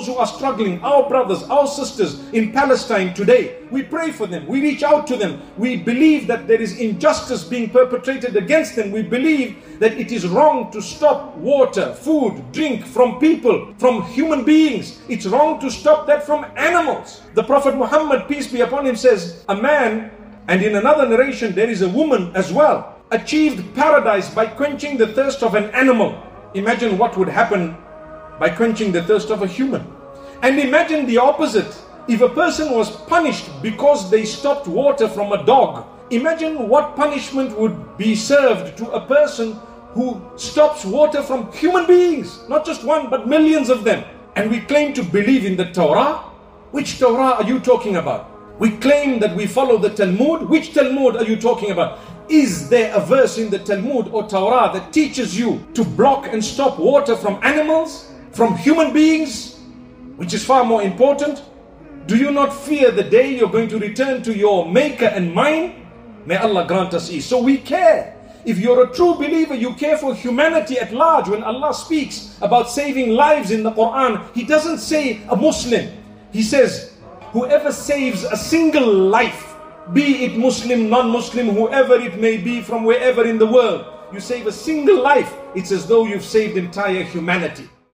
those who are struggling, our brothers, our sisters in Palestine today. We pray for them. We reach out to them. We believe that there is injustice being perpetrated against them. We believe that it is wrong to stop water, food, drink from people, from human beings. It's wrong to stop that from animals. The Prophet Muhammad, peace be upon him, says, A man, and in another narration, there is a woman as well, achieved paradise by quenching the thirst of an animal. Imagine what would happen by quenching the thirst of a human. And imagine the opposite. If a person was punished because they stopped water from a dog, imagine what punishment would be served to a person who stops water from human beings, not just one, but millions of them. And we claim to believe in the Torah. Which Torah are you talking about? We claim that we follow the Talmud. Which Talmud are you talking about? Is there a verse in the Talmud or Torah that teaches you to block and stop water from animals? From human beings, which is far more important? Do you not fear the day you're going to return to your maker and mine? May Allah grant us ease. So we care. If you're a true believer, you care for humanity at large. When Allah speaks about saving lives in the Quran, He doesn't say a Muslim. He says, whoever saves a single life, be it Muslim, non-Muslim, whoever it may be from wherever in the world, you save a single life, it's as though you've saved entire humanity.